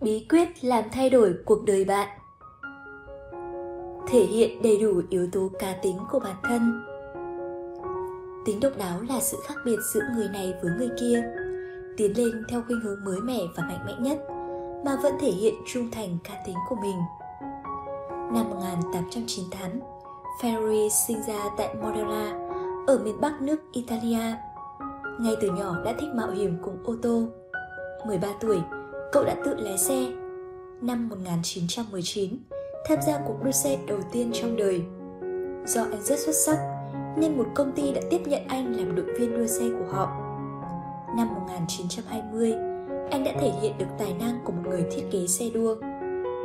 bí quyết làm thay đổi cuộc đời bạn thể hiện đầy đủ yếu tố cá tính của bản thân tính độc đáo là sự khác biệt giữa người này với người kia tiến lên theo khuynh hướng mới mẻ và mạnh mẽ nhất mà vẫn thể hiện trung thành cá tính của mình. Năm 1898, Ferrari sinh ra tại Modena, ở miền Bắc nước Italia. Ngay từ nhỏ đã thích mạo hiểm cùng ô tô. 13 tuổi, cậu đã tự lái xe. Năm 1919, tham gia cuộc đua xe đầu tiên trong đời. Do anh rất xuất sắc, nên một công ty đã tiếp nhận anh làm đội viên đua xe của họ. Năm 1920, anh đã thể hiện được tài năng của một người thiết kế xe đua.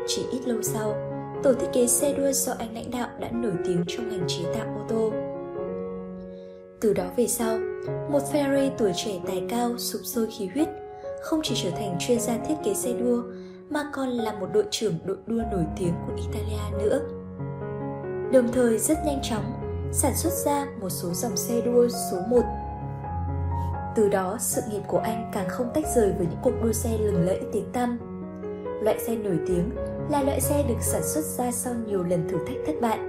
Chỉ ít lâu sau, tổ thiết kế xe đua do anh lãnh đạo đã nổi tiếng trong ngành chế tạo ô tô. Từ đó về sau, một Ferrari tuổi trẻ tài cao sụp sôi khí huyết, không chỉ trở thành chuyên gia thiết kế xe đua mà còn là một đội trưởng đội đua nổi tiếng của Italia nữa. Đồng thời rất nhanh chóng sản xuất ra một số dòng xe đua số 1 từ đó, sự nghiệp của anh càng không tách rời với những cuộc đua xe lừng lẫy tiếng tăm. Loại xe nổi tiếng là loại xe được sản xuất ra sau nhiều lần thử thách thất bại.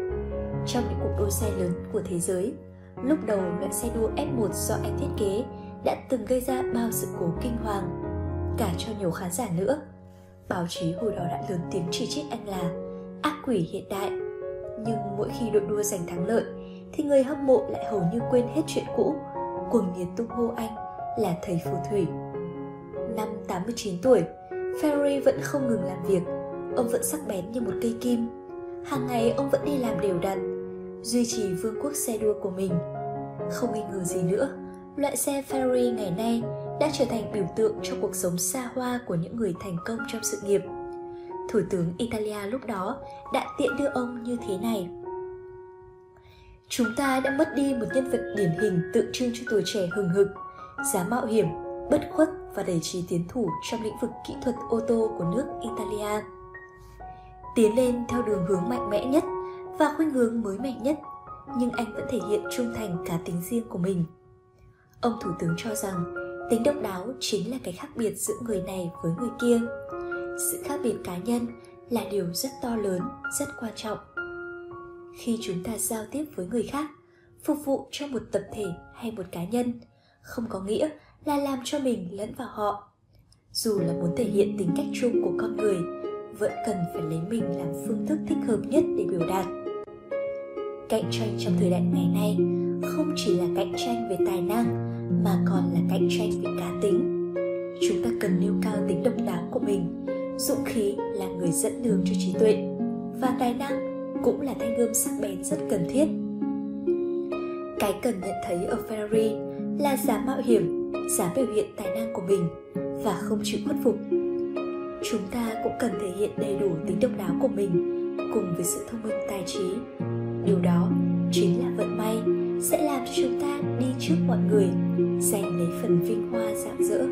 Trong những cuộc đua xe lớn của thế giới, lúc đầu loại xe đua F1 do anh thiết kế đã từng gây ra bao sự cố kinh hoàng, cả cho nhiều khán giả nữa. Báo chí hồi đó đã lớn tiếng chỉ trích anh là ác quỷ hiện đại. Nhưng mỗi khi đội đua giành thắng lợi, thì người hâm mộ lại hầu như quên hết chuyện cũ cuồng nhiệt tung hô anh là thầy phù thủy. Năm 89 tuổi, Ferrari vẫn không ngừng làm việc, ông vẫn sắc bén như một cây kim. Hàng ngày ông vẫn đi làm đều đặn, duy trì vương quốc xe đua của mình. Không nghi ngờ gì nữa, loại xe Ferrari ngày nay đã trở thành biểu tượng cho cuộc sống xa hoa của những người thành công trong sự nghiệp. Thủ tướng Italia lúc đó đã tiện đưa ông như thế này – Chúng ta đã mất đi một nhân vật điển hình tượng trưng cho tuổi trẻ hừng hực, dám mạo hiểm, bất khuất và đầy trí tiến thủ trong lĩnh vực kỹ thuật ô tô của nước Italia. Tiến lên theo đường hướng mạnh mẽ nhất và khuynh hướng mới mẻ nhất, nhưng anh vẫn thể hiện trung thành cá tính riêng của mình. Ông Thủ tướng cho rằng tính độc đáo chính là cái khác biệt giữa người này với người kia. Sự khác biệt cá nhân là điều rất to lớn, rất quan trọng. Khi chúng ta giao tiếp với người khác phục vụ cho một tập thể hay một cá nhân không có nghĩa là làm cho mình lẫn vào họ. Dù là muốn thể hiện tính cách chung của con người vẫn cần phải lấy mình làm phương thức thích hợp nhất để biểu đạt. Cạnh tranh trong thời đại ngày nay không chỉ là cạnh tranh về tài năng mà còn là cạnh tranh về cá tính chúng ta cần nêu cao tính độc đáo của mình dũng khí là người dẫn đường cho trí tuệ và tài năng cũng là thanh gươm sắc bén rất cần thiết. Cái cần nhận thấy ở Ferrari là dám mạo hiểm, dám biểu hiện tài năng của mình và không chịu khuất phục. Chúng ta cũng cần thể hiện đầy đủ tính độc đáo của mình cùng với sự thông minh tài trí. Điều đó chính là vận may sẽ làm cho chúng ta đi trước mọi người, dành lấy phần vinh hoa rạng rỡ.